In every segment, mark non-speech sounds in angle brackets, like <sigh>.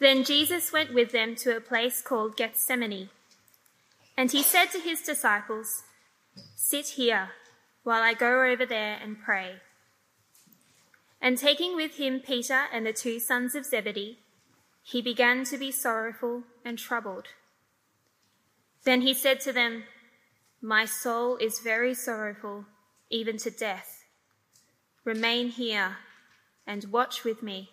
Then Jesus went with them to a place called Gethsemane, and he said to his disciples, Sit here while I go over there and pray. And taking with him Peter and the two sons of Zebedee, he began to be sorrowful and troubled. Then he said to them, My soul is very sorrowful, even to death. Remain here and watch with me.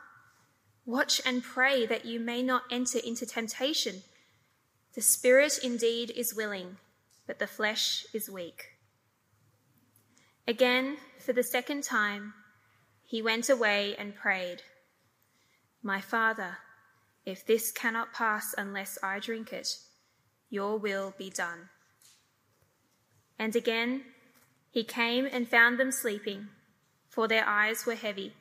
Watch and pray that you may not enter into temptation. The spirit indeed is willing, but the flesh is weak. Again, for the second time, he went away and prayed, My Father, if this cannot pass unless I drink it, your will be done. And again, he came and found them sleeping, for their eyes were heavy.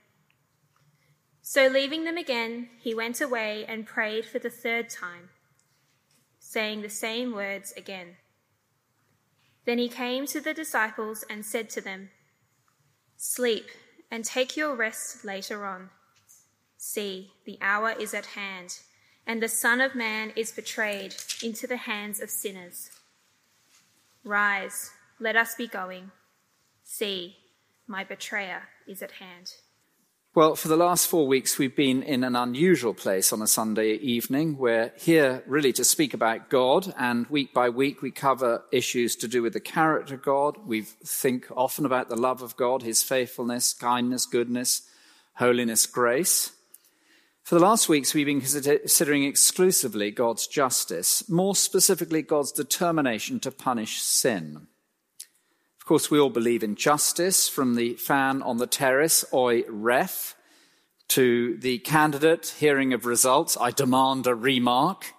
So, leaving them again, he went away and prayed for the third time, saying the same words again. Then he came to the disciples and said to them, Sleep and take your rest later on. See, the hour is at hand, and the Son of Man is betrayed into the hands of sinners. Rise, let us be going. See, my betrayer is at hand. Well, for the last four weeks, we've been in an unusual place on a Sunday evening. We're here really to speak about God, and week by week, we cover issues to do with the character of God. We think often about the love of God, his faithfulness, kindness, goodness, holiness, grace. For the last weeks, we've been considering exclusively God's justice, more specifically, God's determination to punish sin. Of course, we all believe in justice, from the fan on the terrace, oi ref, to the candidate hearing of results, I demand a remark,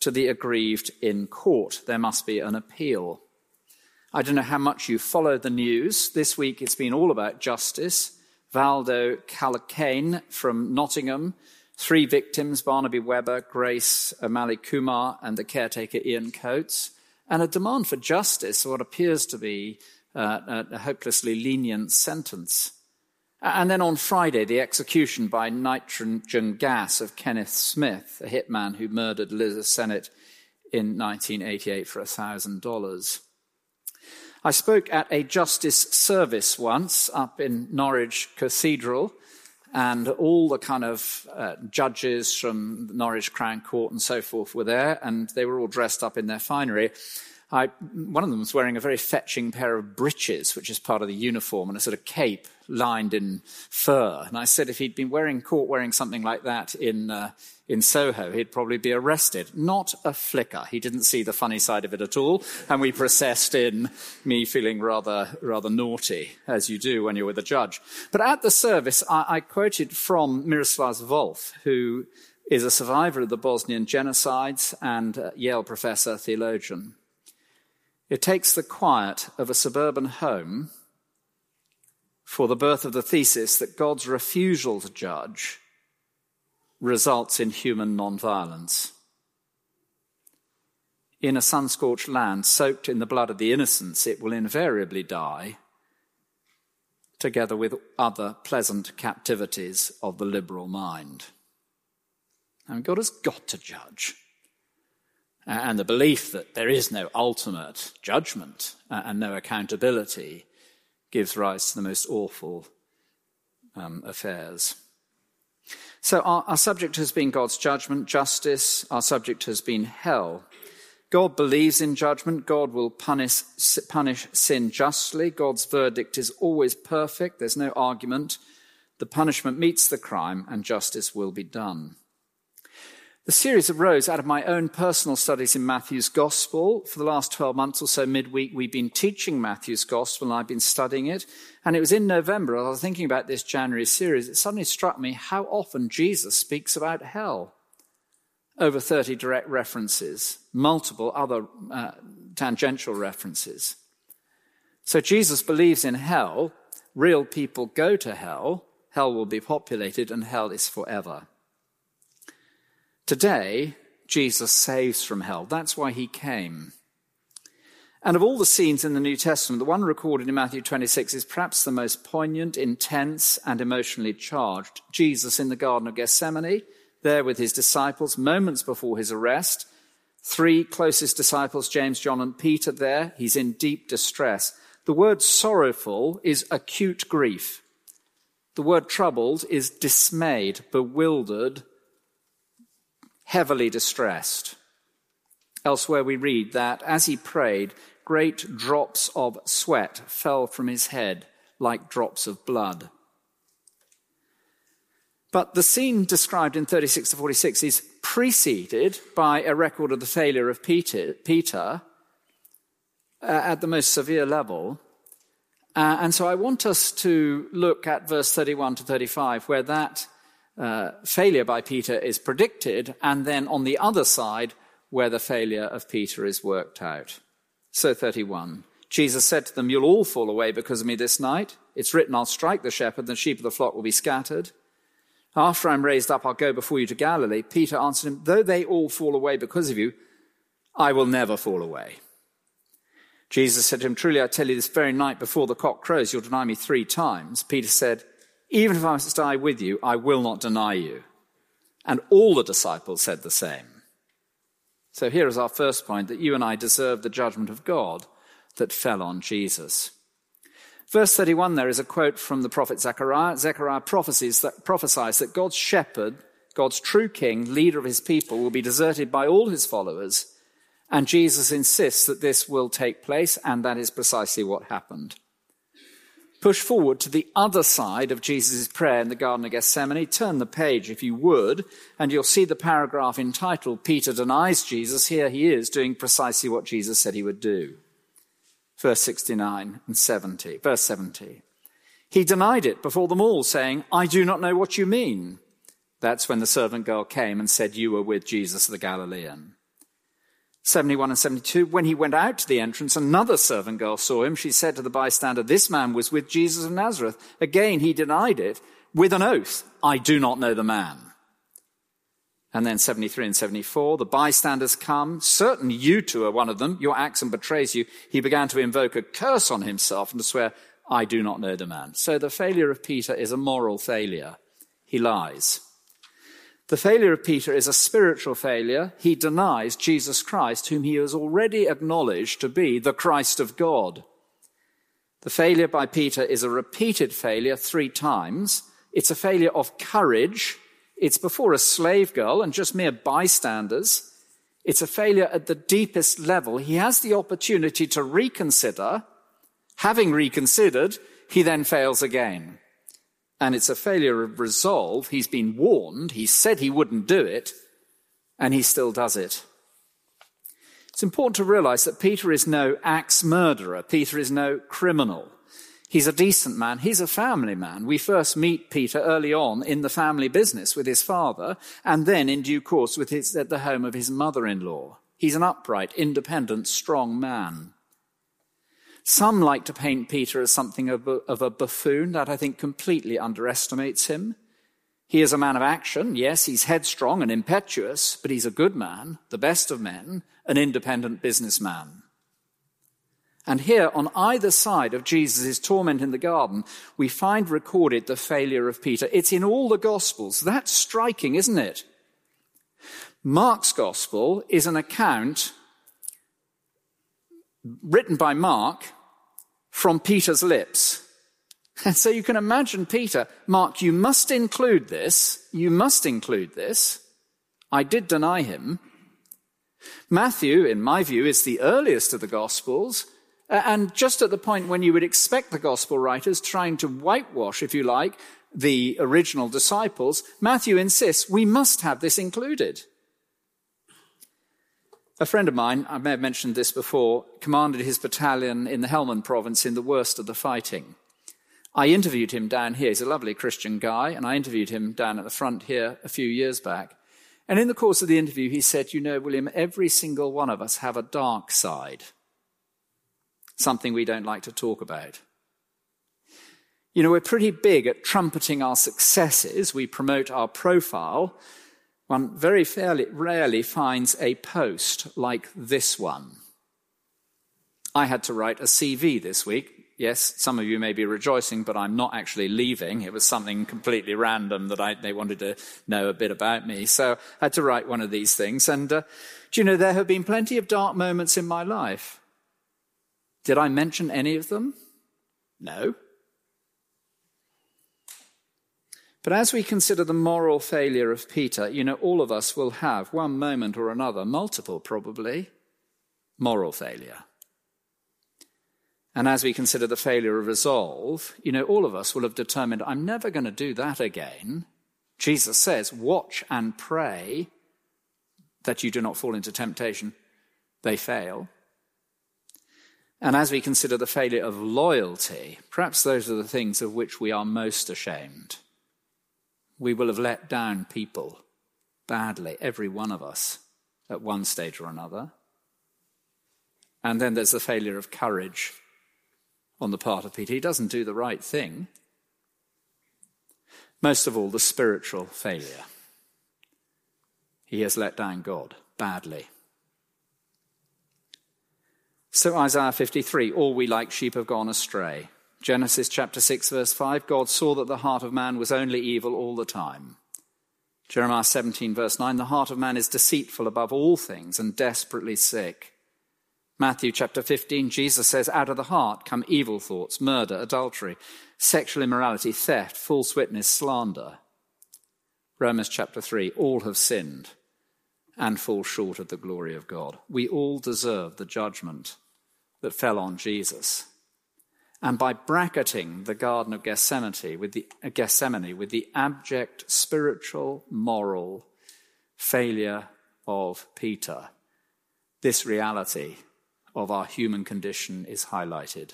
to the aggrieved in court. There must be an appeal. I don't know how much you follow the news. This week it's been all about justice. Valdo Calocane from Nottingham, three victims, Barnaby Webber, Grace O'Malley Kumar, and the caretaker Ian Coates, and a demand for justice, what appears to be uh, a hopelessly lenient sentence. And then on Friday, the execution by nitrogen gas of Kenneth Smith, a hitman who murdered Liz Sennett in 1988 for $1,000. I spoke at a justice service once up in Norwich Cathedral, and all the kind of uh, judges from Norwich Crown Court and so forth were there, and they were all dressed up in their finery. I, one of them was wearing a very fetching pair of breeches, which is part of the uniform, and a sort of cape lined in fur. And I said if he'd been wearing, caught wearing something like that in, uh, in Soho, he'd probably be arrested. Not a flicker. He didn't see the funny side of it at all. And we processed in me feeling rather, rather naughty, as you do when you're with a judge. But at the service, I, I quoted from Miroslav Volf, who is a survivor of the Bosnian genocides and Yale professor, theologian. It takes the quiet of a suburban home for the birth of the thesis that God's refusal to judge results in human nonviolence. In a sun scorched land soaked in the blood of the innocents, it will invariably die, together with other pleasant captivities of the liberal mind. And God has got to judge and the belief that there is no ultimate judgment and no accountability gives rise to the most awful um, affairs. So, our, our subject has been God's judgment, justice. Our subject has been hell. God believes in judgment. God will punish, punish sin justly. God's verdict is always perfect. There's no argument. The punishment meets the crime, and justice will be done. The series arose out of my own personal studies in Matthew's Gospel. For the last 12 months or so, midweek, we've been teaching Matthew's Gospel and I've been studying it. And it was in November, as I was thinking about this January series, it suddenly struck me how often Jesus speaks about hell. over 30 direct references, multiple other uh, tangential references. So Jesus believes in hell. Real people go to hell. Hell will be populated and hell is forever. Today, Jesus saves from hell. That's why he came. And of all the scenes in the New Testament, the one recorded in Matthew 26 is perhaps the most poignant, intense, and emotionally charged. Jesus in the Garden of Gethsemane, there with his disciples, moments before his arrest. Three closest disciples, James, John, and Peter, there. He's in deep distress. The word sorrowful is acute grief. The word troubled is dismayed, bewildered, heavily distressed. Elsewhere, we read that as he prayed, great drops of sweat fell from his head like drops of blood. But the scene described in 36 to 46 is preceded by a record of the failure of Peter, Peter uh, at the most severe level. Uh, and so I want us to look at verse 31 to 35, where that uh, failure by Peter is predicted, and then on the other side, where the failure of Peter is worked out. So 31. Jesus said to them, You'll all fall away because of me this night. It's written, I'll strike the shepherd, and the sheep of the flock will be scattered. After I'm raised up, I'll go before you to Galilee. Peter answered him, Though they all fall away because of you, I will never fall away. Jesus said to him, Truly I tell you, this very night before the cock crows, you'll deny me three times. Peter said, Even if I must die with you, I will not deny you. And all the disciples said the same. So here is our first point that you and I deserve the judgment of God that fell on Jesus. Verse 31 there is a quote from the prophet Zechariah. Zechariah prophesies that, prophesies that God's shepherd, God's true king, leader of his people, will be deserted by all his followers. And Jesus insists that this will take place, and that is precisely what happened push forward to the other side of Jesus' prayer in the Garden of Gethsemane. Turn the page, if you would, and you'll see the paragraph entitled Peter Denies Jesus. Here he is doing precisely what Jesus said he would do. Verse 69 and 70. Verse 70. He denied it before them all, saying, I do not know what you mean. That's when the servant girl came and said, You were with Jesus the Galilean. 71 and 72, when he went out to the entrance, another servant girl saw him. She said to the bystander, This man was with Jesus of Nazareth. Again, he denied it with an oath, I do not know the man. And then 73 and 74, the bystanders come. Certain you two are one of them. Your accent betrays you. He began to invoke a curse on himself and to swear, I do not know the man. So the failure of Peter is a moral failure. He lies. The failure of Peter is a spiritual failure. He denies Jesus Christ, whom he has already acknowledged to be the Christ of God. The failure by Peter is a repeated failure three times. It's a failure of courage. It's before a slave girl and just mere bystanders. It's a failure at the deepest level. He has the opportunity to reconsider. Having reconsidered, he then fails again and it's a failure of resolve. He's been warned, he said he wouldn't do it, and he still does it. It's important to realize that Peter is no axe murderer. Peter is no criminal. He's a decent man. He's a family man. We first meet Peter early on in the family business with his father, and then in due course with his, at the home of his mother-in-law. He's an upright, independent, strong man. Some like to paint Peter as something of a, buffoon. That I think completely underestimates him. He is a man of action. Yes, he's headstrong and impetuous, but he's a good man, the best of men, an independent businessman. And here, on either side of Jesus' torment in the garden, we find recorded the failure of Peter. It's in all the Gospels. That's striking, isn't it? Mark's Gospel is an account written by Mark from Peter's lips. And <laughs> so you can imagine Peter, Mark, you must include this. You must include this. I did deny him. Matthew, in my view, is the earliest of the Gospels, and just at the point when you would expect the Gospel writers trying to whitewash, if you like, the original disciples, Matthew insists we must have this included. A friend of mine, I may have mentioned this before, commanded his battalion in the Helmand province in the worst of the fighting. I interviewed him down here. He's a lovely Christian guy, and I interviewed him down at the front here a few years back. And in the course of the interview, he said, You know, William, every single one of us have a dark side, something we don't like to talk about. You know, we're pretty big at trumpeting our successes. We promote our profile. One very fairly, rarely finds a post like this one. I had to write a CV this week. Yes, some of you may be rejoicing, but I'm not actually leaving. It was something completely random that I, they wanted to know a bit about me. So I had to write one of these things. And uh, do you know, there have been plenty of dark moments in my life. Did I mention any of them? No. But as we consider the moral failure of Peter, you know, all of us will have one moment or another, multiple probably, moral failure. And as we consider the failure of resolve, you know, all of us will have determined, I'm never going to do that again. Jesus says, watch and pray that you do not fall into temptation. They fail. And as we consider the failure of loyalty, perhaps those are the things of which we are most ashamed. We will have let down people badly, every one of us, at one stage or another. And then there's the failure of courage on the part of Peter. He doesn't do the right thing. Most of all, the spiritual failure. He has let down God badly. So, Isaiah 53 all we like sheep have gone astray. Genesis chapter 6, verse 5 God saw that the heart of man was only evil all the time. Jeremiah 17, verse 9 the heart of man is deceitful above all things and desperately sick. Matthew chapter 15, Jesus says, Out of the heart come evil thoughts, murder, adultery, sexual immorality, theft, false witness, slander. Romans chapter 3, all have sinned and fall short of the glory of God. We all deserve the judgment that fell on Jesus. And by bracketing the Garden of Gethsemane with the, uh, Gethsemane with the abject spiritual, moral failure of Peter, this reality of our human condition is highlighted.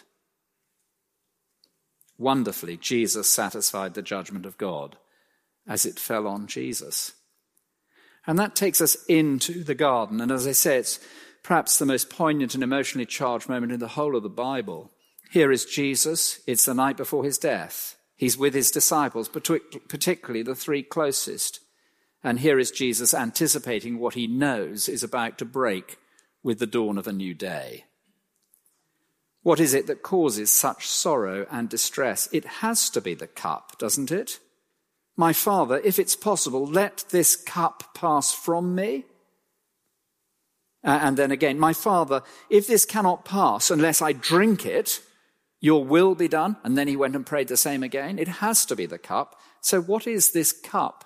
Wonderfully, Jesus satisfied the judgment of God as it fell on Jesus. And that takes us into the garden. And as I say, it's perhaps the most poignant and emotionally charged moment in the whole of the Bible. Here is Jesus. It's the night before his death. He's with his disciples, particularly the three closest. And here is Jesus anticipating what he knows is about to break with the dawn of a new day. What is it that causes such sorrow and distress? It has to be the cup, doesn't it? My Father, if it's possible, let this cup pass from me. Uh, and then again, my Father, if this cannot pass unless I drink it, your will be done. And then he went and prayed the same again. It has to be the cup. So, what is this cup?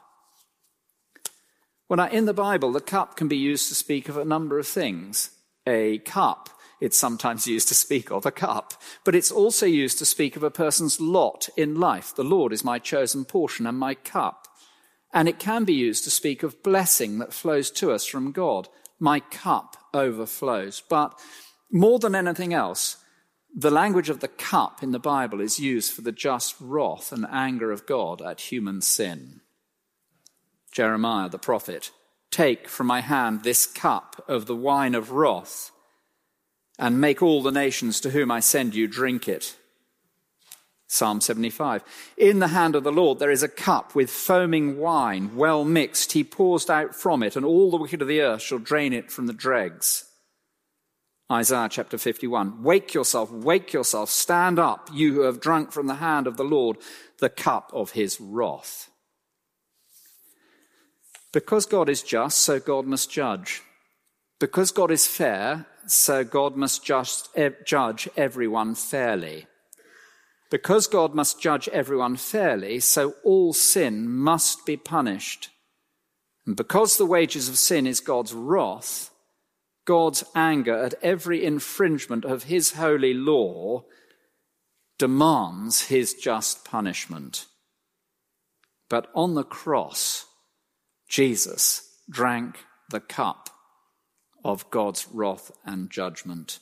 Well, now, in the Bible, the cup can be used to speak of a number of things. A cup, it's sometimes used to speak of a cup, but it's also used to speak of a person's lot in life. The Lord is my chosen portion and my cup. And it can be used to speak of blessing that flows to us from God. My cup overflows. But more than anything else, the language of the cup in the Bible is used for the just wrath and anger of God at human sin. Jeremiah the prophet, take from my hand this cup of the wine of wrath, and make all the nations to whom I send you drink it. Psalm 75. In the hand of the Lord there is a cup with foaming wine, well mixed. He pours out from it, and all the wicked of the earth shall drain it from the dregs. Isaiah chapter 51. Wake yourself, wake yourself, stand up, you who have drunk from the hand of the Lord the cup of his wrath. Because God is just, so God must judge. Because God is fair, so God must just eh, judge everyone fairly. Because God must judge everyone fairly, so all sin must be punished. And because the wages of sin is God's wrath, God's anger at every infringement of his holy law demands his just punishment. But on the cross, Jesus drank the cup of God's wrath and judgment.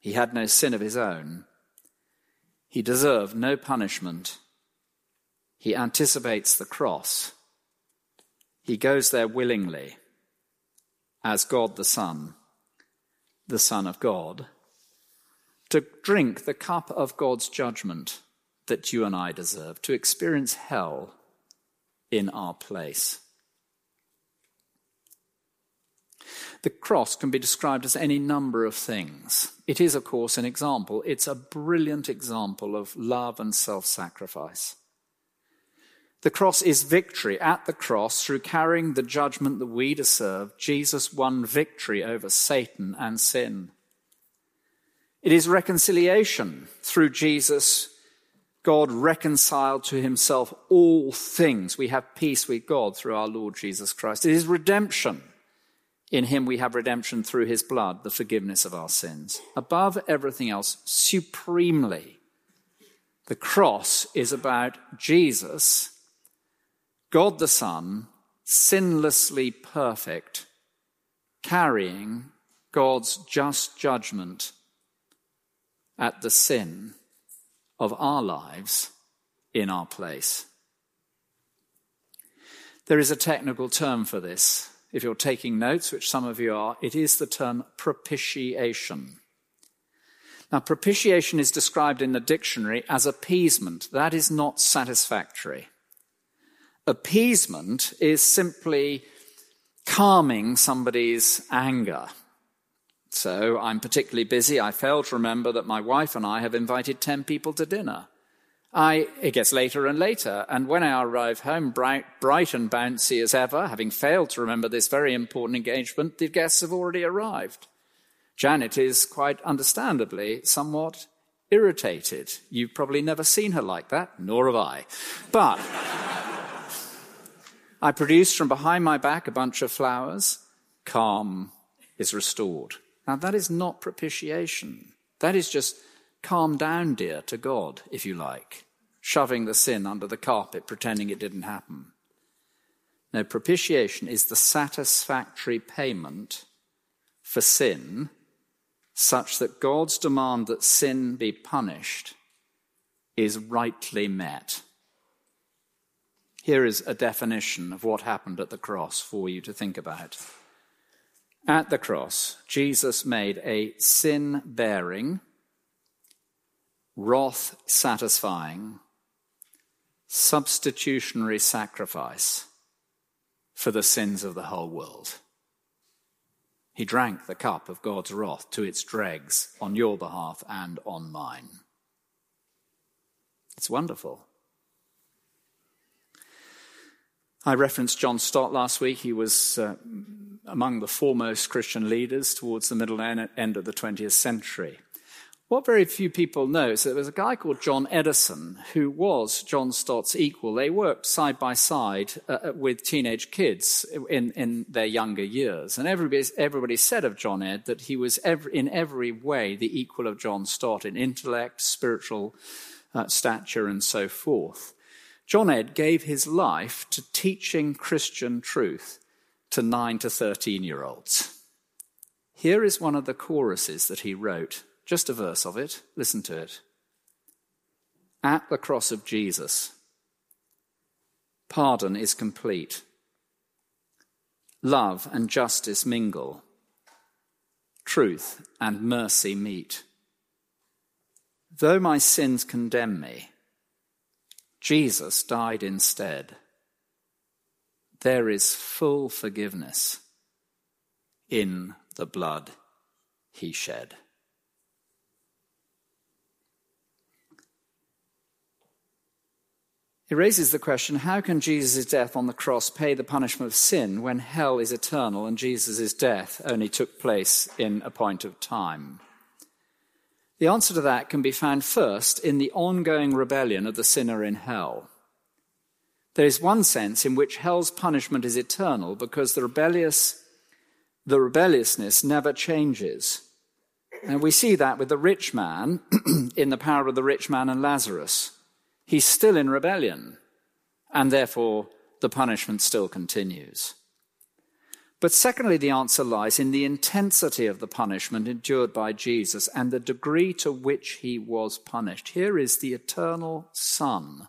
He had no sin of his own. He deserved no punishment. He anticipates the cross He goes there willingly as God the Son, the Son of God, to drink the cup of God's judgment that you and I deserve, to experience hell in our place. The cross can be described as any number of things. It is, of course, an example. It's a brilliant example of love and self sacrifice. The cross is victory. At the cross, through carrying the judgment that we deserve, Jesus won victory over Satan and sin. It is reconciliation. Through Jesus, God reconciled to himself all things. We have peace with God through our Lord Jesus Christ. It is redemption. In him we have redemption through his blood, the forgiveness of our sins. Above everything else, supremely, the cross is about Jesus, God the Son, sinlessly perfect, carrying God's just judgment at the sin of our lives in our place. There is a technical term for this if you're taking notes, which some of you are, it is the term propitiation. Now, propitiation is described in the dictionary as appeasement. That is not satisfactory. Appeasement is simply calming somebody's anger. So I'm particularly busy. I fail to remember that my wife and I have invited 10 people to dinner. I, it gets later and later, and when I arrive home, bright, bright and bouncy as ever, having failed to remember this very important engagement, the guests have already arrived. Janet is quite understandably somewhat irritated. You've probably never seen her like that, nor have I. But I produce from behind my back a bunch of flowers. Calm is restored. Now, that is not propitiation. That is just calm down, dear, to God, if you like, shoving the sin under the carpet, pretending it didn't happen. No, propitiation is the satisfactory payment for sin, such that God's demand that sin be punished is rightly met. Here is a definition of what happened at the cross for you to think about. At the cross, Jesus made a sin bearing, wrath satisfying, substitutionary sacrifice for the sins of the whole world. He drank the cup of God's wrath to its dregs on your behalf and on mine. It's wonderful. I referenced John Stott last week. He was uh, among the foremost Christian leaders towards the middle and end of the 20th century. What very few people know is that there was a guy called John Eddison who was John Stott's equal. They worked side by side uh, uh, with teenage kids in, in their younger years. And everybody, everybody said of John Ed that he was every, in every way the equal of John Stott in intellect, spiritual uh, stature, and so forth. John Ed gave his life to teaching Christian truth to 9 to 13 year olds. Here is one of the choruses that he wrote just a verse of it. Listen to it. At the cross of Jesus, pardon is complete. Love and justice mingle. Truth and mercy meet. Though my sins condemn me, Jesus died instead. There is full forgiveness in the blood he shed. It raises the question how can Jesus' death on the cross pay the punishment of sin when hell is eternal and Jesus' death only took place in a point of time? The answer to that can be found first in the ongoing rebellion of the sinner in hell. There is one sense in which hell's punishment is eternal because the rebellious the rebelliousness never changes. And we see that with the rich man <clears throat> in the power of the rich man and Lazarus he's still in rebellion, and therefore the punishment still continues. But secondly, the answer lies in the intensity of the punishment endured by Jesus and the degree to which he was punished. Here is the eternal Son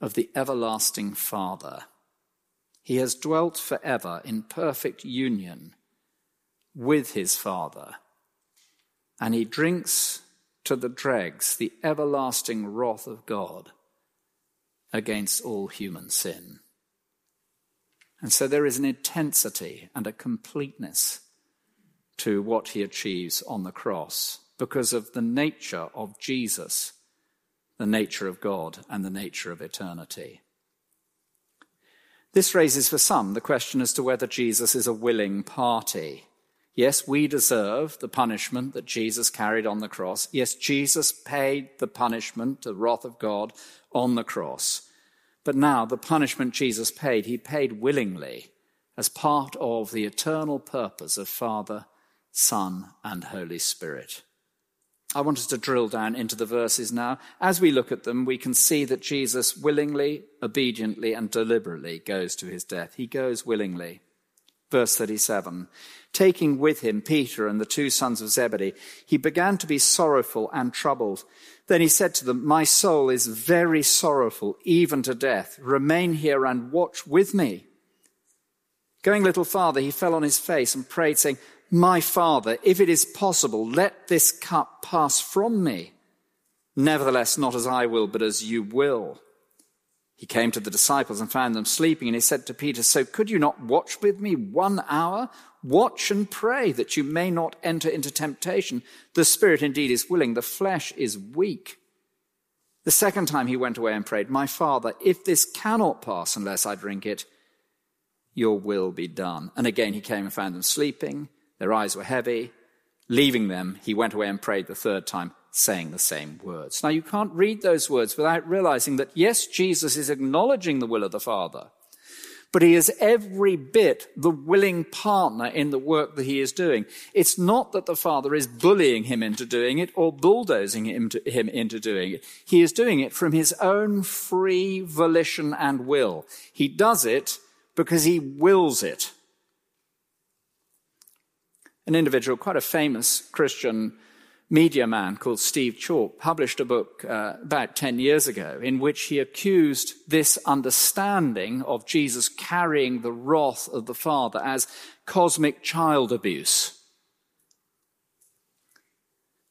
of the everlasting Father. He has dwelt forever in perfect union with his Father, and he drinks to the dregs the everlasting wrath of God against all human sin. And so there is an intensity and a completeness to what he achieves on the cross because of the nature of Jesus, the nature of God, and the nature of eternity. This raises for some the question as to whether Jesus is a willing party. Yes, we deserve the punishment that Jesus carried on the cross. Yes, Jesus paid the punishment, the wrath of God, on the cross. But now, the punishment Jesus paid, he paid willingly as part of the eternal purpose of Father, Son, and Holy Spirit. I want us to drill down into the verses now. As we look at them, we can see that Jesus willingly, obediently, and deliberately goes to his death. He goes willingly. Verse 37 Taking with him Peter and the two sons of Zebedee, he began to be sorrowful and troubled. Then he said to them, My soul is very sorrowful, even to death. Remain here and watch with me. Going a little farther, he fell on his face and prayed, saying, my Father, if it is possible, let this cup pass from me. Nevertheless, not as I will, but as you will. He came to the disciples and found them sleeping, and he said to Peter, So could you not watch with me one hour? Watch and pray that you may not enter into temptation. The spirit indeed is willing, the flesh is weak. The second time he went away and prayed, My Father, if this cannot pass unless I drink it, your will be done. And again he came and found them sleeping. Their eyes were heavy. Leaving them, he went away and prayed the third time, saying the same words. Now, you can't read those words without realizing that, yes, Jesus is acknowledging the will of the Father, but he is every bit the willing partner in the work that he is doing. It's not that the Father is bullying him into doing it or bulldozing him, to, him into doing it. He is doing it from his own free volition and will. He does it because he wills it an individual, quite a famous Christian media man called Steve Chalke published a book uh, about 10 years ago in which he accused this understanding of Jesus carrying the wrath of the Father as cosmic child abuse.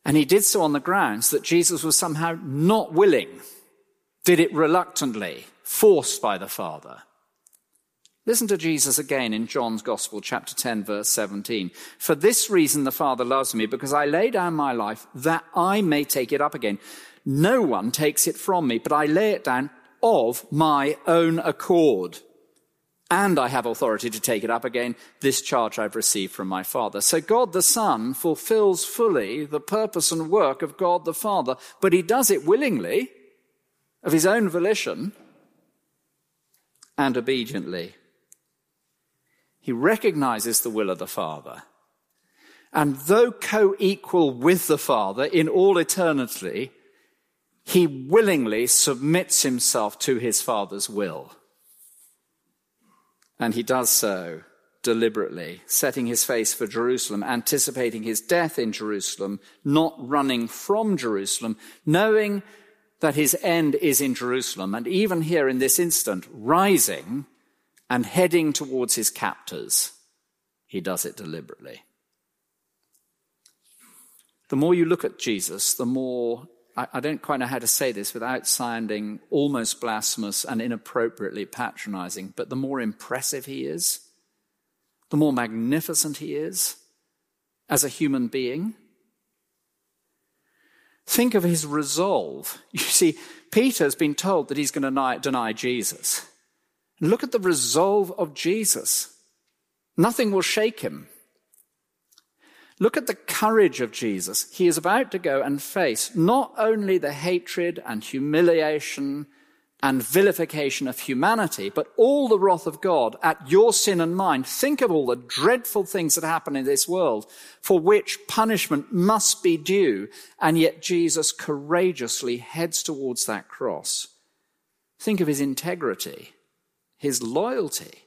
And he did so on the grounds that Jesus was somehow not willing, did it reluctantly, forced by the Father. Listen to Jesus again in John's Gospel, chapter 10, verse 17. For this reason the Father loves me, because I lay down my life that I may take it up again. No one takes it from me, but I lay it down of my own accord. And I have authority to take it up again. This charge I've received from my Father. So God the Son fulfills fully the purpose and work of God the Father, but he does it willingly, of his own volition, and obediently. He recognizes the will of the Father. And though co equal with the Father in all eternity, he willingly submits himself to his Father's will. And he does so deliberately, setting his face for Jerusalem, anticipating his death in Jerusalem, not running from Jerusalem, knowing that his end is in Jerusalem, and even here in this instant, rising and heading towards his captors, he does it deliberately. The more you look at Jesus, the more, I, I, don't quite know how to say this without sounding almost blasphemous and inappropriately patronizing, but the more impressive he is, the more magnificent he is as a human being. Think of his resolve. <laughs> You see, Peter's been told that he's going to deny, deny Jesus. Look at the resolve of Jesus. Nothing will shake him. Look at the courage of Jesus. He is about to go and face not only the hatred and humiliation and vilification of humanity, but all the wrath of God at your sin and mine. Think of all the dreadful things that happen in this world for which punishment must be due. And yet Jesus courageously heads towards that cross. Think of his integrity his loyalty.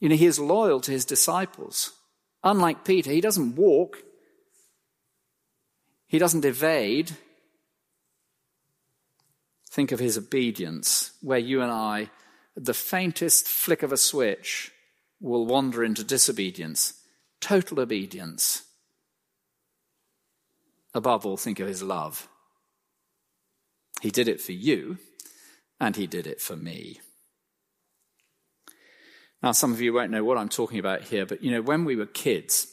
You know, he is loyal to his disciples. Unlike Peter, he doesn't walk, he doesn't evade. Think of his obedience, where you and I the faintest flick of a switch will wander into disobedience, total obedience. Above all, think of his love. He did it for you, and he did it for me. Now, some of you won't know what I'm talking about here, but you know, when we were kids,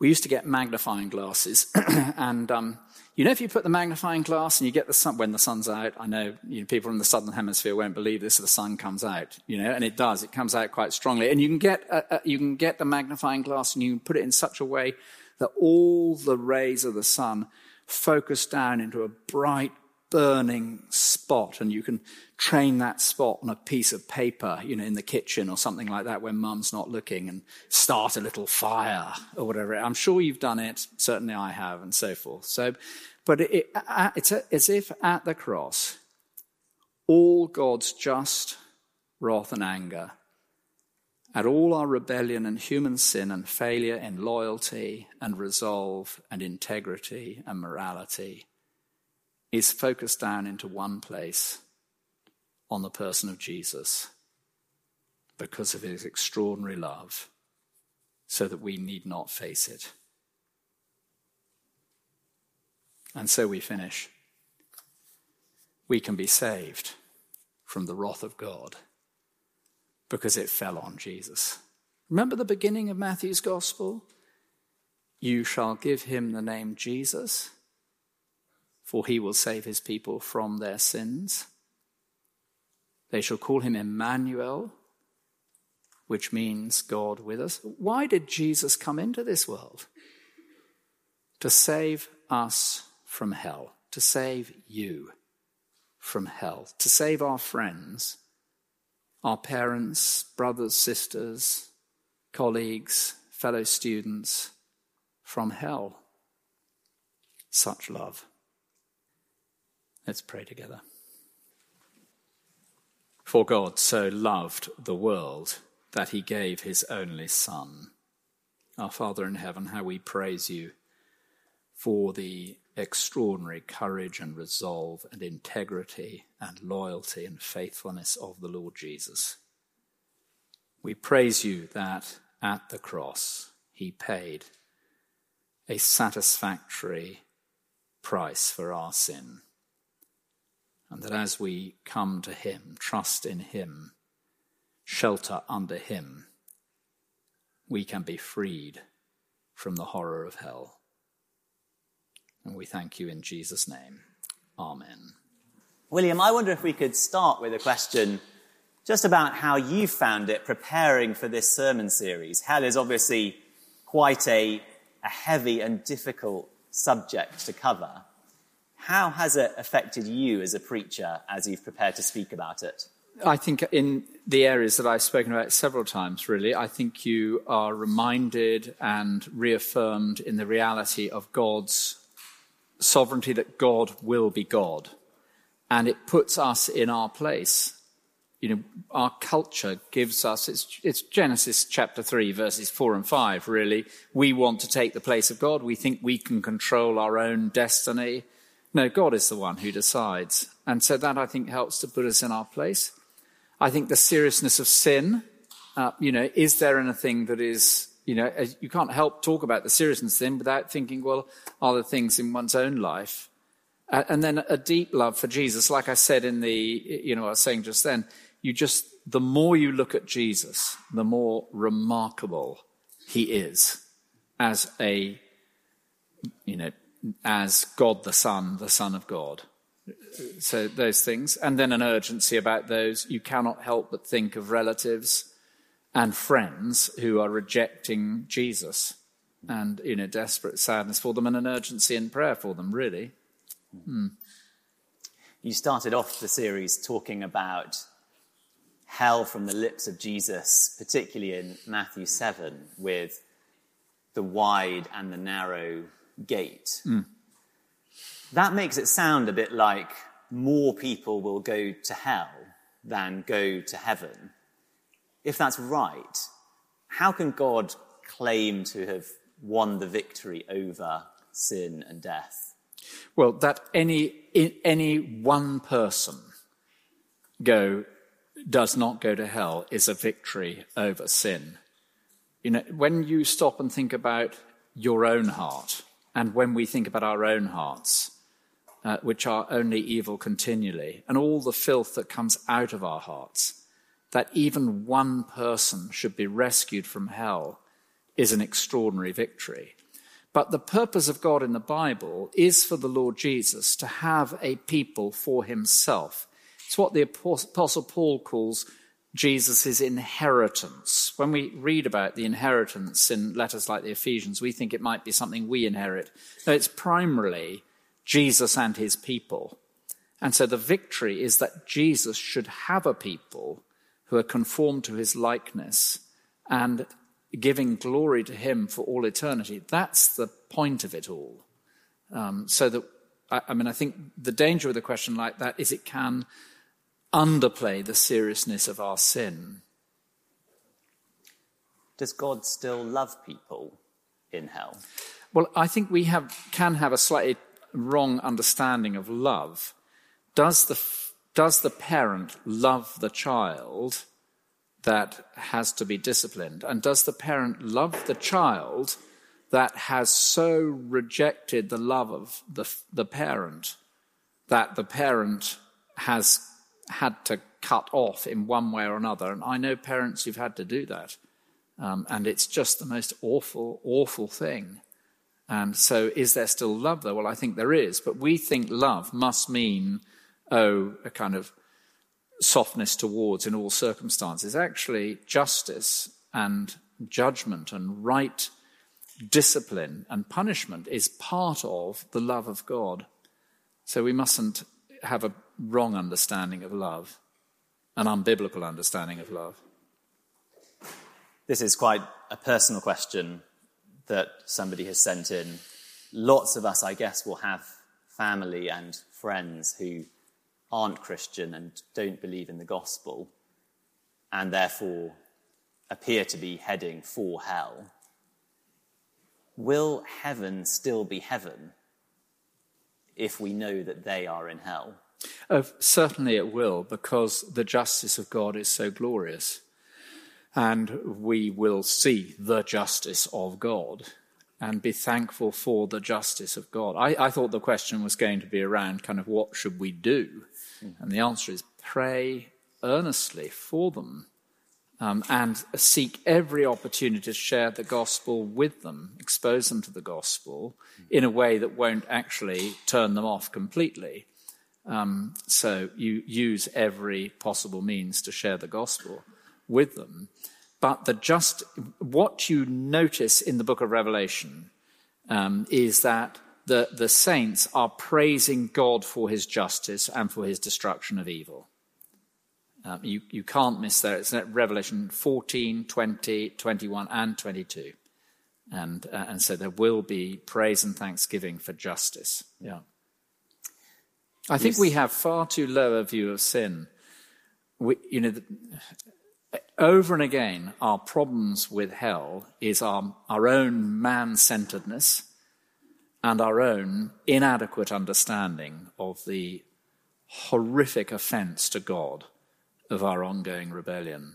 we used to get magnifying glasses, <clears throat> and um, you know, if you put the magnifying glass and you get the sun when the sun's out, I know, you know people in the southern hemisphere won't believe this. The sun comes out, you know, and it does. It comes out quite strongly, and you can get a, a, you can get the magnifying glass and you can put it in such a way that all the rays of the sun focus down into a bright burning spot and you can train that spot on a piece of paper, you know, in the kitchen or something like that when mum's not looking and start a little fire or whatever. I'm sure you've done it. Certainly I have and so forth. So, but it, it's as if at the cross, all God's just wrath and anger at all our rebellion and human sin and failure in loyalty and resolve and integrity and morality is focused down into one place on the person of Jesus because of his extraordinary love, so that we need not face it. And so we finish. We can be saved from the wrath of God because it fell on Jesus. Remember the beginning of Matthew's gospel? You shall give him the name Jesus for he will save his people from their sins. They shall call him Emmanuel, which means God with us. Why did Jesus come into this world? To save us from hell, to save you from hell, to save our friends, our parents, brothers, sisters, colleagues, fellow students from hell. Such love. Let's pray together. For God so loved the world that he gave his only Son. Our Father in heaven, how we praise you for the extraordinary courage and resolve and integrity and loyalty and faithfulness of the Lord Jesus. We praise you that at the cross he paid a satisfactory price for our sin and that as we come to Him, trust in Him, shelter under Him, we can be freed from the horror of hell. And we thank you in Jesus' name. Amen. William, I wonder if we could start with a question just about how you found it preparing for this sermon series. Hell is obviously quite a, a heavy and difficult subject to cover. How has it affected you as a preacher as you've prepared to speak about it? I think in the areas that I've spoken about several times, really, I think you are reminded and reaffirmed in the reality of God's sovereignty that God will be God. And it puts us in our place. You know, our culture gives us, it's, it's Genesis chapter 3, verses 4 and 5, really. We want to take the place of God. We think we can control our own destiny. No, God is the one who decides. And so that I think helps to put us in our place. I think the seriousness of sin, uh, you know, is there anything that is, you know, you can't help talk about the seriousness of sin without thinking, well, are there things in one's own life? Uh, and then a deep love for Jesus. Like I said in the, you know, I was saying just then, you just, the more you look at Jesus, the more remarkable he is as a, you know, as God the Son, the Son of God. So those things. And then an urgency about those. You cannot help but think of relatives and friends who are rejecting Jesus and, in a desperate sadness for them and an urgency in prayer for them, really. Hmm. You started off the series talking about hell from the lips of Jesus, particularly in Matthew 7, with the wide and the narrow gate. Mm. That makes it sound a bit like more people will go to hell than go to heaven. If that's right, how can God claim to have won the victory over sin and death? Well, that any, any one person go does not go to hell is a victory over sin. You know, when you stop and think about your own heart, and when we think about our own hearts, uh, which are only evil continually, and all the filth that comes out of our hearts, that even one person should be rescued from hell is an extraordinary victory. But the purpose of God in the Bible is for the Lord Jesus to have a people for himself. It's what the Apostle Paul calls Jesus' inheritance. When we read about the inheritance in letters like the Ephesians, we think it might be something we inherit. No, it's primarily Jesus and his people. And so the victory is that Jesus should have a people who are conformed to his likeness and giving glory to him for all eternity. That's the point of it all. Um, so that, I, I mean, I think the danger with a question like that is it can underplay the seriousness of our sin. Does God still love people in hell? Well, I think we have, can have a slightly wrong understanding of love. Does the, does the parent love the child that has to be disciplined? And does the parent love the child that has so rejected the love of the, the parent that the parent has had to cut off in one way or another? And I know parents who've had to do that. Um, and it's just the most awful, awful thing. And so, is there still love there? Well, I think there is. But we think love must mean, oh, a kind of softness towards in all circumstances. Actually, justice and judgment and right discipline and punishment is part of the love of God. So we mustn't have a wrong understanding of love, an unbiblical understanding of love. This is quite a personal question that somebody has sent in. Lots of us, I guess, will have family and friends who aren't Christian and don't believe in the gospel, and therefore appear to be heading for hell, will heaven still be heaven if we know that they are in hell? Oh, certainly it will, because the justice of God is so glorious. And we will see the justice of God and be thankful for the justice of God. I, I thought the question was going to be around kind of what should we do? Hmm. And the answer is pray earnestly for them um, and seek every opportunity to share the gospel with them, expose them to the gospel hmm. in a way that won't actually turn them off completely. Um, so you use every possible means to share the gospel with them. But the just what you notice in the book of Revelation um, is that the, the saints are praising God for his justice and for his destruction of evil. Um, you, you can't miss that. It's Revelation 14, 20, 21, and 22. And, uh, and so there will be praise and thanksgiving for justice. Yeah. I think yes. we have far too low a view of sin. We, you know, the, over and again, our problems with hell is our, our own man centeredness and our own inadequate understanding of the horrific offense to God of our ongoing rebellion.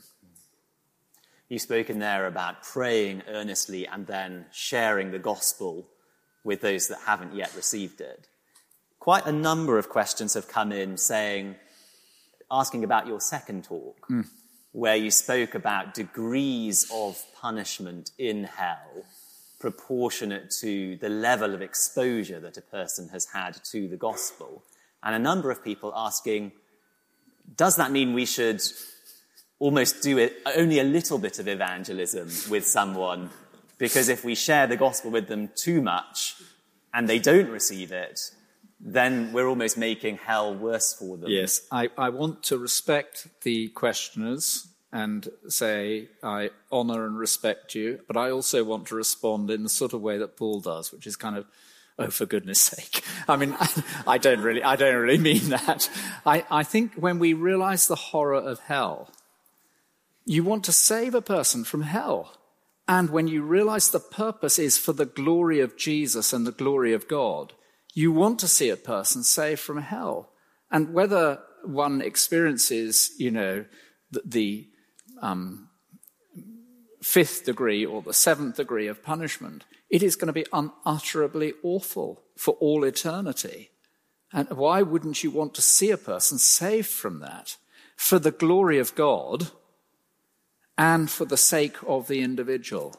You've spoken there about praying earnestly and then sharing the gospel with those that haven't yet received it. Quite a number of questions have come in saying, asking about your second talk, mm. where you spoke about degrees of punishment in hell proportionate to the level of exposure that a person has had to the gospel. And a number of people asking, does that mean we should almost do it, only a little bit of evangelism with someone? Because if we share the gospel with them too much and they don't receive it, then we're almost making hell worse for them. Yes, I, I want to respect the questioners and say, I honor and respect you, but I also want to respond in the sort of way that Paul does, which is kind of, oh, for goodness sake. <laughs> I mean, <laughs> I don't really, I don't really mean that. I, I think when we realize the horror of hell, you want to save a person from hell. And when you realize the purpose is for the glory of Jesus and the glory of God, you want to see a person saved from hell. And whether one experiences, you know, the, the um, fifth degree or the seventh degree of punishment, it is going to be unutterably awful for all eternity. And why wouldn't you want to see a person saved from that? For the glory of God and for the sake of the individual.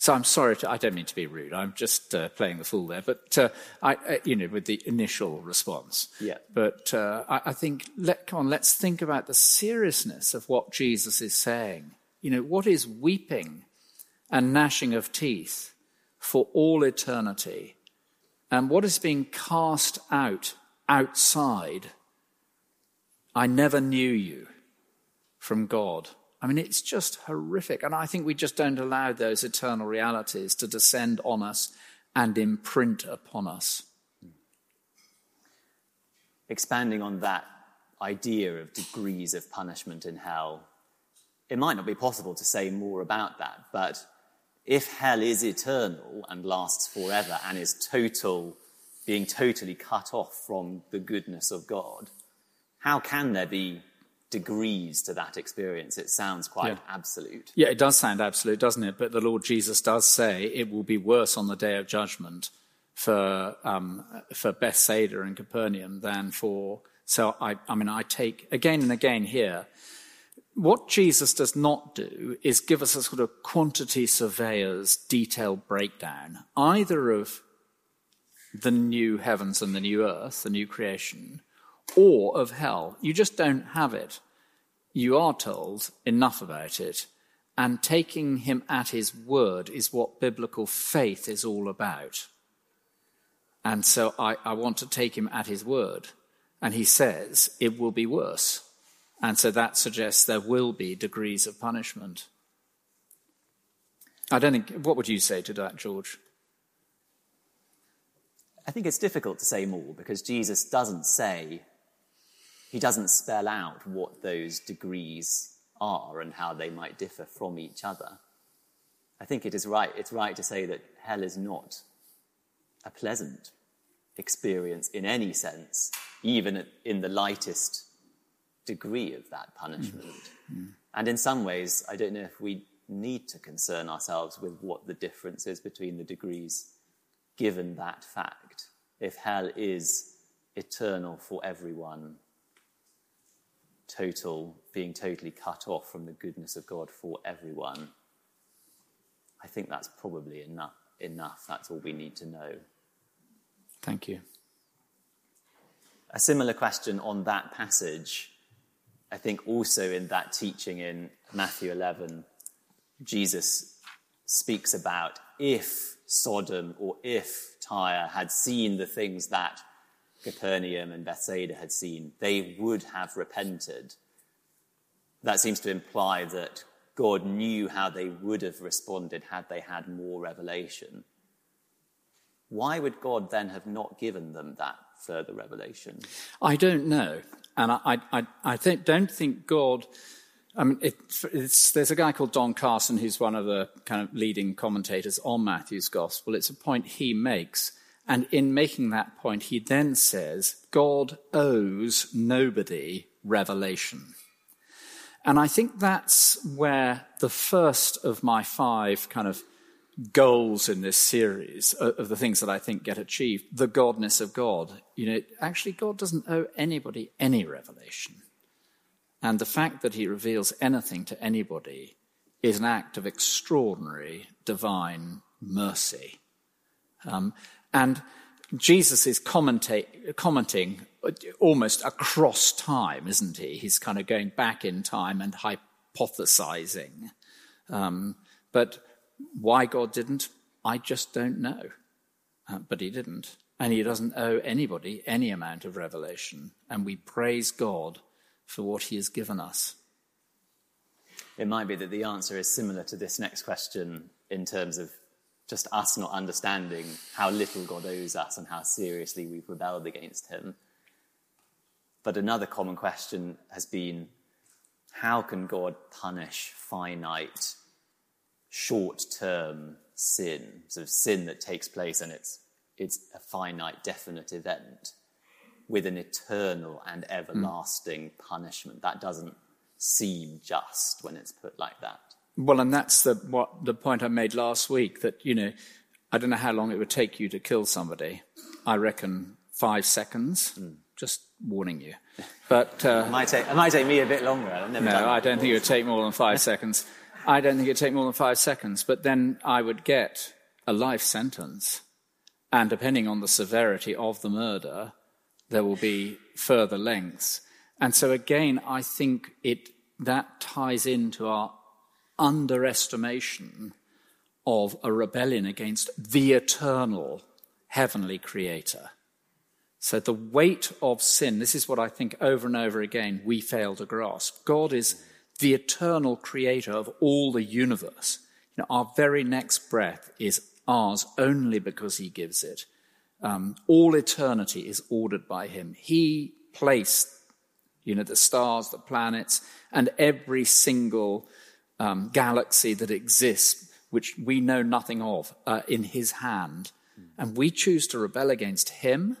So I'm sorry, to, I don't mean to be rude. I'm just uh, playing the fool there, but uh, I, uh, you know, with the initial response. Yeah. But uh, I, I, think, let, come on, let's think about the seriousness of what Jesus is saying. You know, what is weeping and gnashing of teeth for all eternity, and what is being cast out outside? I never knew you from God. I mean, it's just horrific. And I think we just don't allow those eternal realities to descend on us and imprint upon us. Expanding on that idea of degrees of punishment in hell, it might not be possible to say more about that, but if hell is eternal and lasts forever and is total, being totally cut off from the goodness of God, how can there be degrees to that experience. It sounds quite yeah. absolute. Yeah, it does sound absolute, doesn't it? But the Lord Jesus does say it will be worse on the day of judgment for um, for Bethsaida and Capernaum than for. So I, I mean, I take again and again here. What Jesus does not do is give us a sort of quantity surveyor's detailed breakdown, either of the new heavens and the new earth, the new creation, or of hell. You just don't have it. You are told enough about it, and taking him at his word is what biblical faith is all about. And so I, I want to take him at his word. And he says it will be worse. And so that suggests there will be degrees of punishment. I don't think, what would you say to that, George? I think it's difficult to say more because Jesus doesn't say he doesn't spell out what those degrees are and how they might differ from each other. I think it is right, it's right to say that hell is not a pleasant experience in any sense, even in the lightest degree of that punishment. Mm-hmm. And in some ways, I don't know if we need to concern ourselves with what the difference is between the degrees, given that fact. If hell is eternal for everyone, total, being totally cut off from the goodness of God for everyone, I think that's probably enough. enough. That's all we need to know. Thank you. A similar question on that passage, I think also in that teaching in Matthew 11, Jesus speaks about if Sodom or if Tyre had seen the things that Capernaum and Bethsaida had seen, they would have repented. That seems to imply that God knew how they would have responded had they had more revelation. Why would God then have not given them that further revelation? I don't know. And I, I, I think, don't think God. I mean, it, there's a guy called Don Carson who's one of the kind of leading commentators on Matthew's gospel. It's a point he makes and in making that point, he then says, God owes nobody revelation. And I think that's where the first of my five kind of goals in this series of the things that I think get achieved, the godness of God. You know, actually, God doesn't owe anybody any revelation. And the fact that he reveals anything to anybody is an act of extraordinary divine mercy. Um, and Jesus is commenting almost across time, isn't he? He's kind of going back in time and hypothesizing. Um, but why God didn't, I just don't know. Uh, but he didn't. And he doesn't owe anybody any amount of revelation. And we praise God for what he has given us. It might be that the answer is similar to this next question in terms of just us not understanding how little God owes us and how seriously we've rebelled against him. But another common question has been how can God punish finite, short term sin, sort of sin that takes place and it's, it's a finite, definite event, with an eternal and everlasting mm. punishment? That doesn't, seem just when it's put like that. Well, and that's the, what, the point I made last week that, you know, I don't know how long it would take you to kill somebody. I reckon five seconds. Mm. Just warning you. But uh, it, might take, it might take me a bit longer. no, I don't think it would take more than five <laughs> seconds. I don't think it would take more than five seconds. But then I would get a life sentence. And depending on the severity of the murder, there will be further lengths. And so again, I think it, that ties into our underestimation of a rebellion against the eternal heavenly creator. So the weight of sin, this is what I think over and over again we fail to grasp. God is the eternal creator of all the universe. You know, our very next breath is ours only because he gives it. Um, all eternity is ordered by him. He placed, you know, the stars, the planets, and every single um, galaxy that exists, which we know nothing of, uh, in his hand. And we choose to rebel against him.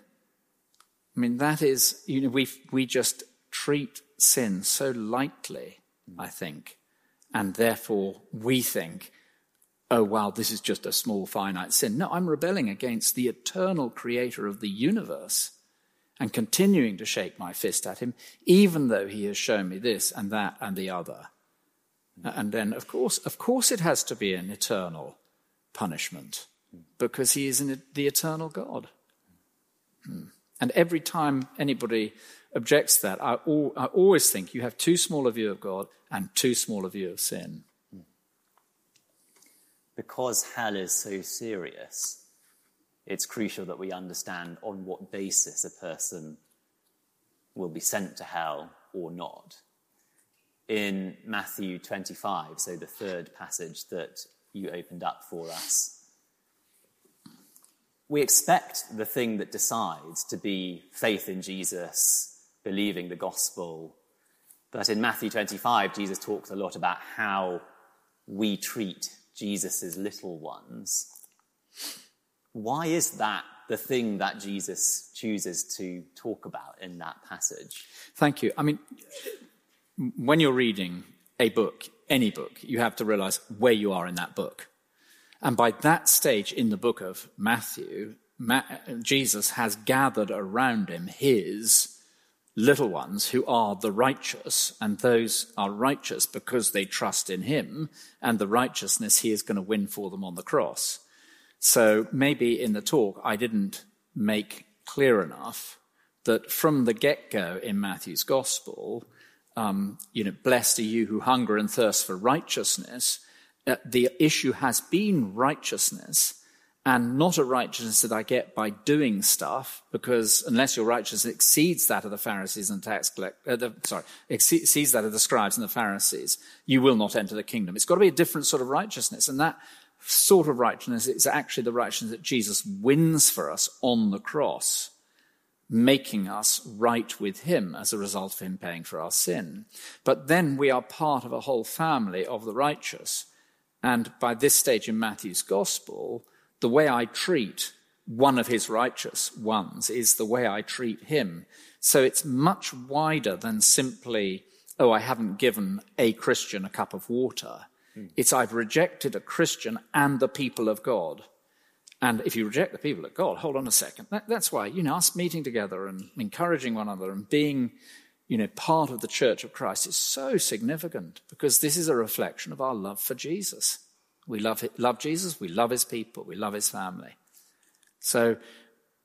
I mean, that is, you know, we, we just treat sin so lightly, I think. And therefore, we think, oh, wow, this is just a small, finite sin. No, I'm rebelling against the eternal creator of the universe and continuing to shake my fist at him, even though he has shown me this and that and the other. And then, of course, of course, it has to be an eternal punishment because he is an, the eternal God. Hmm. And every time anybody objects to that, I, al- I always think you have too small a view of God and too small a view of sin. Because hell is so serious, it's crucial that we understand on what basis a person will be sent to hell or not in Matthew 25, so the third passage that you opened up for us. We expect the thing that decides to be faith in Jesus, believing the gospel. But in Matthew 25, Jesus talks a lot about how we treat Jesus' little ones. Why is that the thing that Jesus chooses to talk about in that passage? Thank you. I mean, when you're reading a book, any book, you have to realize where you are in that book. And by that stage in the book of Matthew, Ma- Jesus has gathered around him his little ones who are the righteous, and those are righteous because they trust in him and the righteousness he is going to win for them on the cross. So maybe in the talk I didn't make clear enough that from the get go in Matthew's gospel, um, you know, blessed are you who hunger and thirst for righteousness. Uh, the issue has been righteousness and not a righteousness that I get by doing stuff, because unless your righteousness exceeds that of the Pharisees and tax collectors, uh, sorry, exceeds that of the scribes and the Pharisees, you will not enter the kingdom. It's got to be a different sort of righteousness, and that sort of righteousness is actually the righteousness that Jesus wins for us on the cross making us right with him as a result of him paying for our sin. But then we are part of a whole family of the righteous. And by this stage in Matthew's gospel, the way I treat one of his righteous ones is the way I treat him. So it's much wider than simply, oh, I haven't given a Christian a cup of water. Mm. It's I've rejected a Christian and the people of God. And if you reject the people of God, hold on a second. That, that's why, you know, us meeting together and encouraging one another and being, you know, part of the church of Christ is so significant because this is a reflection of our love for Jesus. We love, love Jesus, we love his people, we love his family. So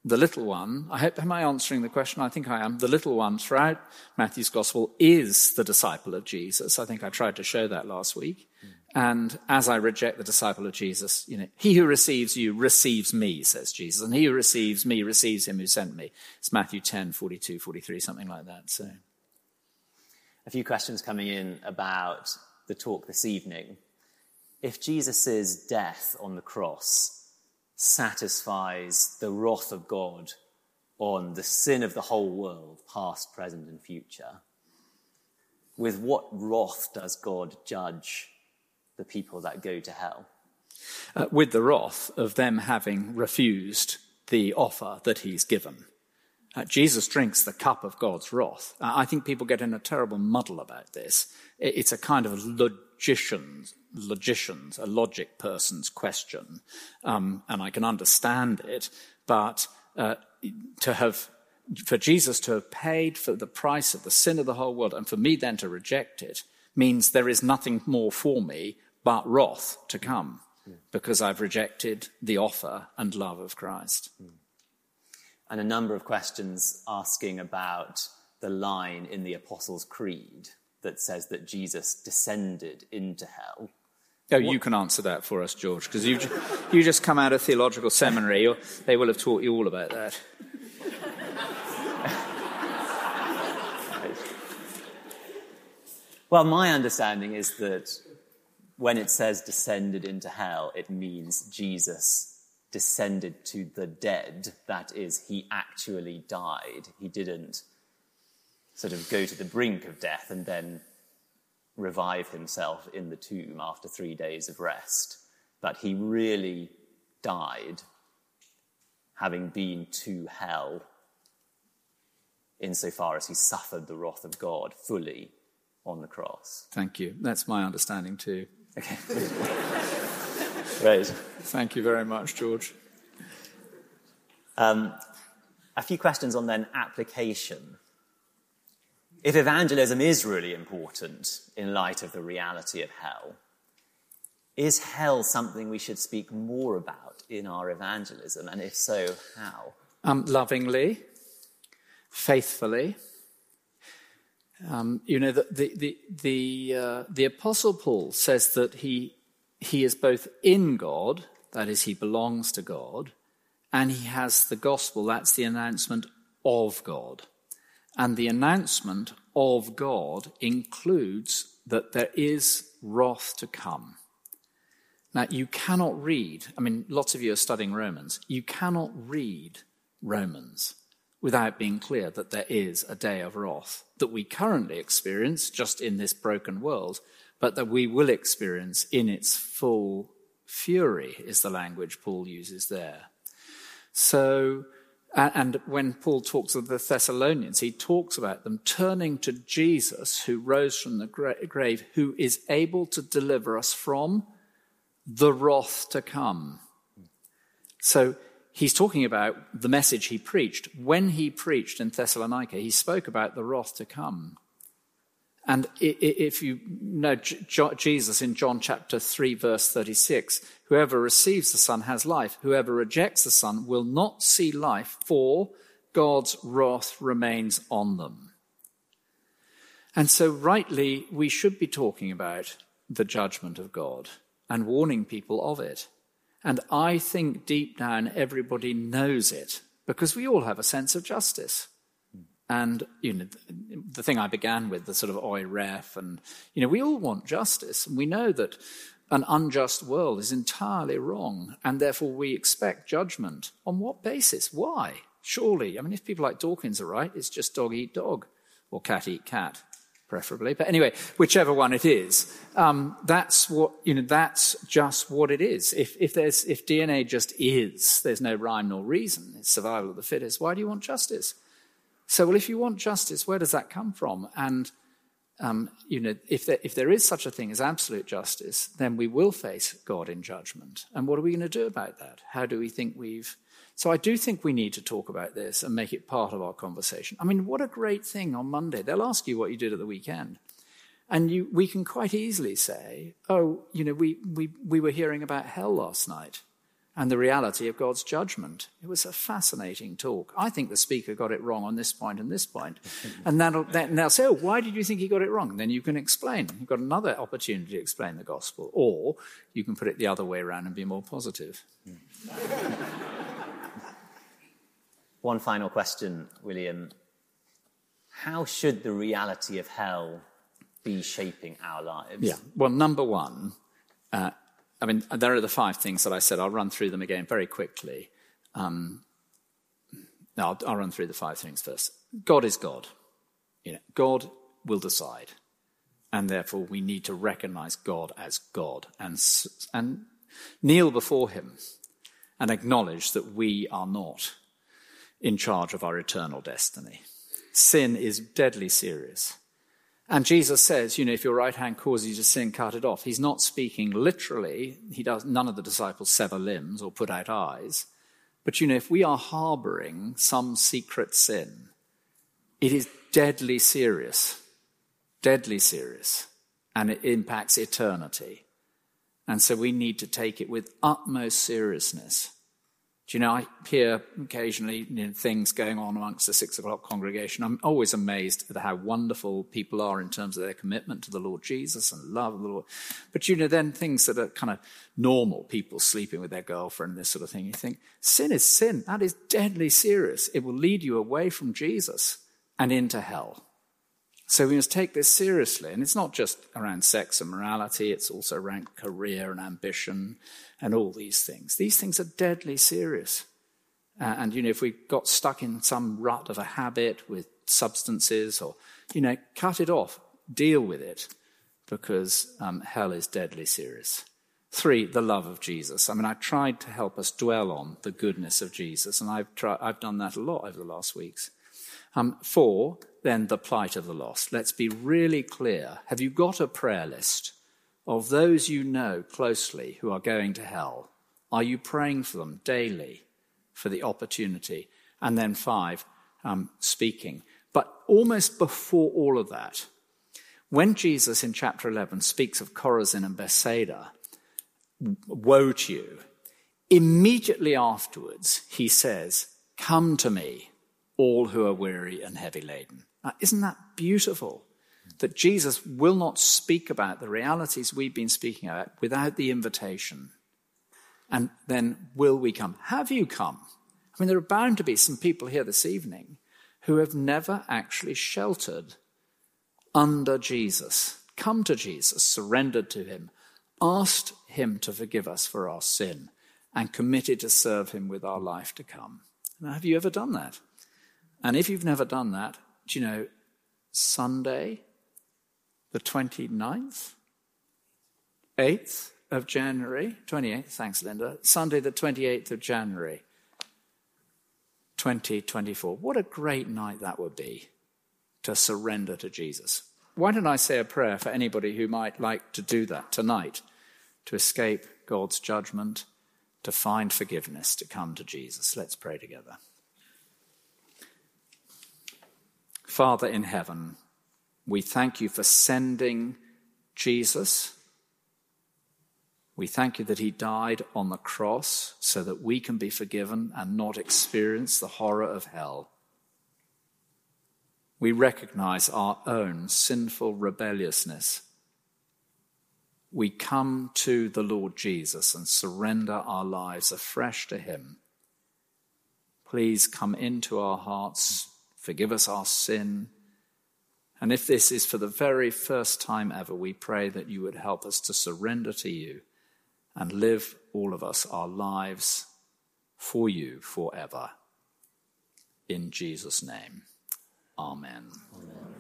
the little one, I hope, am I answering the question? I think I am. The little one throughout Matthew's gospel is the disciple of Jesus. I think I tried to show that last week. And as I reject the disciple of Jesus, you know, he who receives you receives me, says Jesus. And he who receives me receives him who sent me. It's Matthew 10, 42, 43, something like that. So. A few questions coming in about the talk this evening. If Jesus' death on the cross satisfies the wrath of God on the sin of the whole world, past, present, and future, with what wrath does God judge the people that go to hell? Uh, with the wrath of them having refused the offer that he's given. Uh, Jesus drinks the cup of God's wrath. Uh, I think people get in a terrible muddle about this. It, it's a kind of logician's, logician's, a logic person's question, um, and I can understand it. But uh, to have, for Jesus to have paid for the price of the sin of the whole world, and for me then to reject it, means there is nothing more for me but wrath to mm. come, because I've rejected the offer and love of Christ. Mm. And a number of questions asking about the line in the Apostles' Creed that says that Jesus descended into hell. Oh, you can answer that for us, George, because you you just come out of theological seminary. they will have taught you all about that. <laughs> Well, my understanding is that when it says descended into hell, it means Jesus descended to the dead. That is, he actually died. He didn't sort of go to the brink of death and then revive himself in the tomb after three days of rest. But he really died, having been to hell, insofar as he suffered the wrath of God fully on the cross. Thank you. That's my understanding too. Okay. <laughs> Great. Thank you very much, George. Um, a few questions on then application. If evangelism is really important in light of the reality of hell, is hell something we should speak more about in our evangelism? And if so, how? Um, lovingly, faithfully. Um, you know, the, the, the, uh, the Apostle Paul says that he, he is both in God, that is, he belongs to God, and he has the gospel, that's the announcement of God. And the announcement of God includes that there is wrath to come. Now, you cannot read, I mean, lots of you are studying Romans, you cannot read Romans without being clear that there is a day of wrath that we currently experience just in this broken world, but that we will experience in its full fury, is the language Paul uses there. So, and when Paul talks of the Thessalonians, he talks about them turning to Jesus, who rose from the grave, who is able to deliver us from the wrath to come. So he's talking about the message he preached. When he preached in Thessalonica, he spoke about the wrath to come. And if you know Jesus in John chapter 3, verse 36, whoever receives the Son has life. Whoever rejects the Son will not see life, for God's wrath remains on them. And so, rightly, we should be talking about the judgment of God and warning people of it. And I think deep down everybody knows it because we all have a sense of justice. And, you know, the thing I began with, the sort of oi ref, and, you know, we all want justice. And we know that an unjust world is entirely wrong. And therefore we expect judgment. On what basis? Why? Surely. I mean, if people like Dawkins are right, it's just dog eat dog or cat eat cat preferably. But anyway, whichever one it is, um, that's what you know. That's just what it is. If if there's if DNA just is, there's no rhyme nor reason. It's survival of the fittest. Why do you want justice? So, well, if you want justice, where does that come from? And um, you know, if there, if there is such a thing as absolute justice, then we will face God in judgment. And what are we going to do about that? How do we think we've so I do think we need to talk about this and make it part of our conversation. I mean, what a great thing on Monday. They'll ask you what you did at the weekend. And you, we can quite easily say, oh, you know, we, we, we were hearing about hell last night and the reality of God's judgment. It was a fascinating talk. I think the speaker got it wrong on this point and this point. <laughs> And that'll, then they'll say, oh, why did you think he got it wrong? And then you can explain. You've got another opportunity to explain the gospel. Or you can put it the other way around and be more positive. Hmm. <laughs> One final question, William. How should the reality of hell be shaping our lives? Yeah. Well, number one, uh, I mean, there are the five things that I said. I'll run through them again very quickly. Um, now, I'll, I'll, run through the five things first. God is God. You know, God will decide. And therefore, we need to recognize God as God and, and kneel before him and acknowledge that we are not in charge of our eternal destiny. Sin is deadly serious. And Jesus says, you know, if your right hand causes you to sin, cut it off. He's not speaking literally. He does, none of the disciples sever limbs or put out eyes. But, you know, if we are harboring some secret sin, it is deadly serious. Deadly serious. And it impacts eternity. And so we need to take it with utmost seriousness. Do you know, I hear occasionally you know, things going on amongst the six o'clock congregation. I'm always amazed at how wonderful people are in terms of their commitment to the Lord Jesus and love of the Lord. But you know, then things that are kind of normal, people sleeping with their girlfriend, this sort of thing, you think, sin is sin. That is deadly serious. It will lead you away from Jesus and into hell. So we must take this seriously. And it's not just around sex and morality, it's also around career and ambition and all these things. These things are deadly serious. Uh, and, you know, if we got stuck in some rut of a habit with substances or, you know, cut it off, deal with it, because um, hell is deadly serious. Three, the love of Jesus. I mean, I tried to help us dwell on the goodness of Jesus, and I've, tried, I've done that a lot over the last weeks. Um, four, then the plight of the lost. Let's be really clear. Have you got a prayer list of those you know closely who are going to hell? Are you praying for them daily for the opportunity? And then five, um, speaking. But almost before all of that, when Jesus in chapter 11 speaks of Chorazin and Bethsaida, woe to you, immediately afterwards he says, Come to me, all who are weary and heavy laden. Now, isn't that beautiful? That Jesus will not speak about the realities we've been speaking about without the invitation. And then will we come? Have you come? I mean, there are bound to be some people here this evening who have never actually sheltered under Jesus, come to Jesus, surrendered to him, asked him to forgive us for our sin, and committed to serve him with our life to come. Now, have you ever done that? And if you've never done that, do you know, Sunday, the 29th, 8th of January, 28th, thanks, Linda, Sunday, the 28th of January, 2024. What a great night that would be to surrender to Jesus. Why don't I say a prayer for anybody who might like to do that tonight, to escape God's judgment, to find forgiveness, to come to Jesus? Let's pray together. Father in heaven, we thank you for sending Jesus. We thank you that he died on the cross so that we can be forgiven and not experience the horror of hell. We recognize our own sinful rebelliousness. We come to the Lord Jesus and surrender our lives afresh to him. Please come into our hearts Forgive us our sin. And if this is for the very first time ever, we pray that you would help us to surrender to you and live all of us our lives for you forever. In Jesus' name, amen. amen.